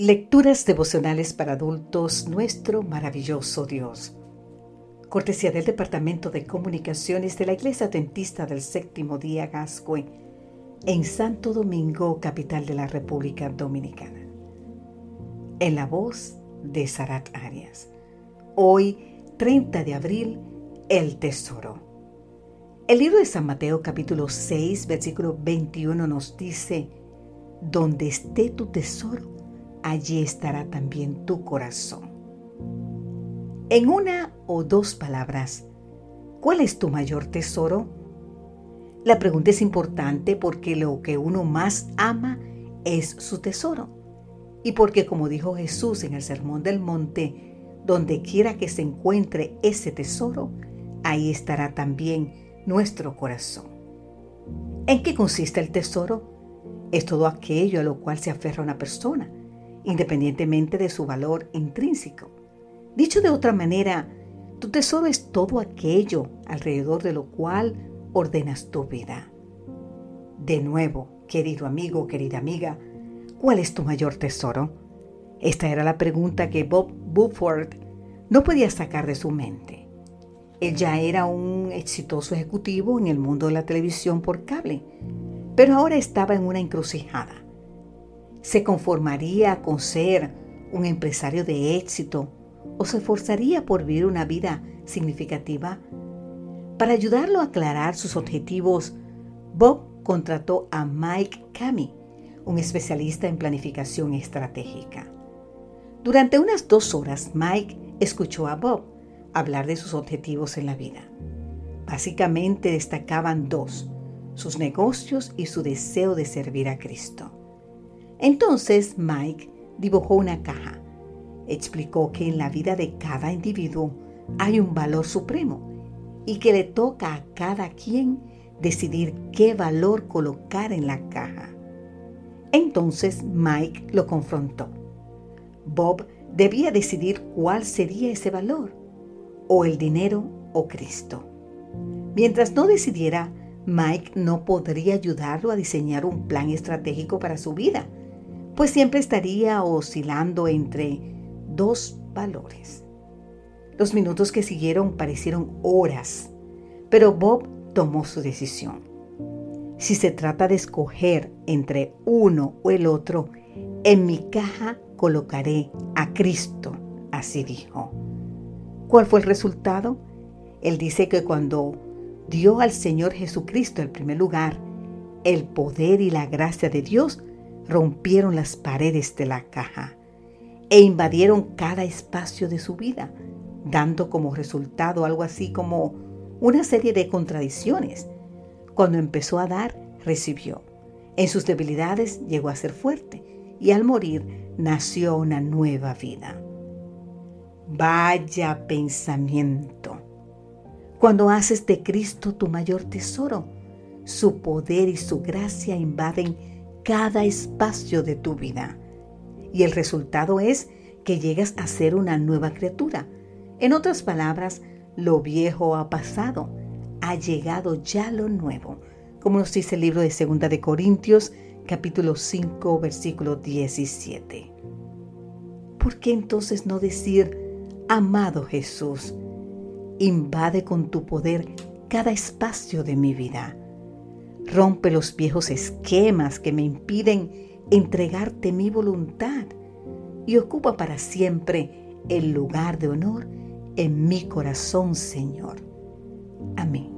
Lecturas devocionales para adultos, nuestro maravilloso Dios. Cortesía del Departamento de Comunicaciones de la Iglesia Adventista del Séptimo Día Gascue, en Santo Domingo, capital de la República Dominicana. En la voz de Sarat Arias. Hoy, 30 de abril, el tesoro. El libro de San Mateo capítulo 6, versículo 21 nos dice, Donde esté tu tesoro, allí estará también tu corazón. En una o dos palabras, ¿cuál es tu mayor tesoro? La pregunta es importante porque lo que uno más ama es su tesoro. Y porque como dijo Jesús en el Sermón del Monte, donde quiera que se encuentre ese tesoro, ahí estará también nuestro corazón. ¿En qué consiste el tesoro? Es todo aquello a lo cual se aferra una persona, independientemente de su valor intrínseco. Dicho de otra manera, tu tesoro es todo aquello alrededor de lo cual ordenas tu vida. De nuevo, querido amigo, querida amiga, ¿cuál es tu mayor tesoro? Esta era la pregunta que Bob Buford no podía sacar de su mente. Él ya era un exitoso ejecutivo en el mundo de la televisión por cable, pero ahora estaba en una encrucijada ¿Se conformaría con ser un empresario de éxito o se esforzaría por vivir una vida significativa? Para ayudarlo a aclarar sus objetivos, Bob contrató a Mike Cami, un especialista en planificación estratégica. Durante unas dos horas, Mike escuchó a Bob hablar de sus objetivos en la vida. Básicamente destacaban dos, sus negocios y su deseo de servir a Cristo. Entonces Mike dibujó una caja. Explicó que en la vida de cada individuo hay un valor supremo y que le toca a cada quien decidir qué valor colocar en la caja. Entonces Mike lo confrontó. Bob debía decidir cuál sería ese valor, o el dinero o Cristo. Mientras no decidiera, Mike no podría ayudarlo a diseñar un plan estratégico para su vida pues siempre estaría oscilando entre dos valores. Los minutos que siguieron parecieron horas, pero Bob tomó su decisión. Si se trata de escoger entre uno o el otro, en mi caja colocaré a Cristo, así dijo. ¿Cuál fue el resultado? Él dice que cuando dio al Señor Jesucristo el primer lugar, el poder y la gracia de Dios rompieron las paredes de la caja e invadieron cada espacio de su vida, dando como resultado algo así como una serie de contradicciones. Cuando empezó a dar, recibió. En sus debilidades llegó a ser fuerte y al morir nació una nueva vida. Vaya pensamiento. Cuando haces de Cristo tu mayor tesoro, su poder y su gracia invaden cada espacio de tu vida. Y el resultado es que llegas a ser una nueva criatura. En otras palabras, lo viejo ha pasado, ha llegado ya lo nuevo, como nos dice el libro de Segunda de Corintios, capítulo 5, versículo 17. ¿Por qué entonces no decir, amado Jesús, invade con tu poder cada espacio de mi vida? Rompe los viejos esquemas que me impiden entregarte mi voluntad y ocupa para siempre el lugar de honor en mi corazón, Señor. Amén.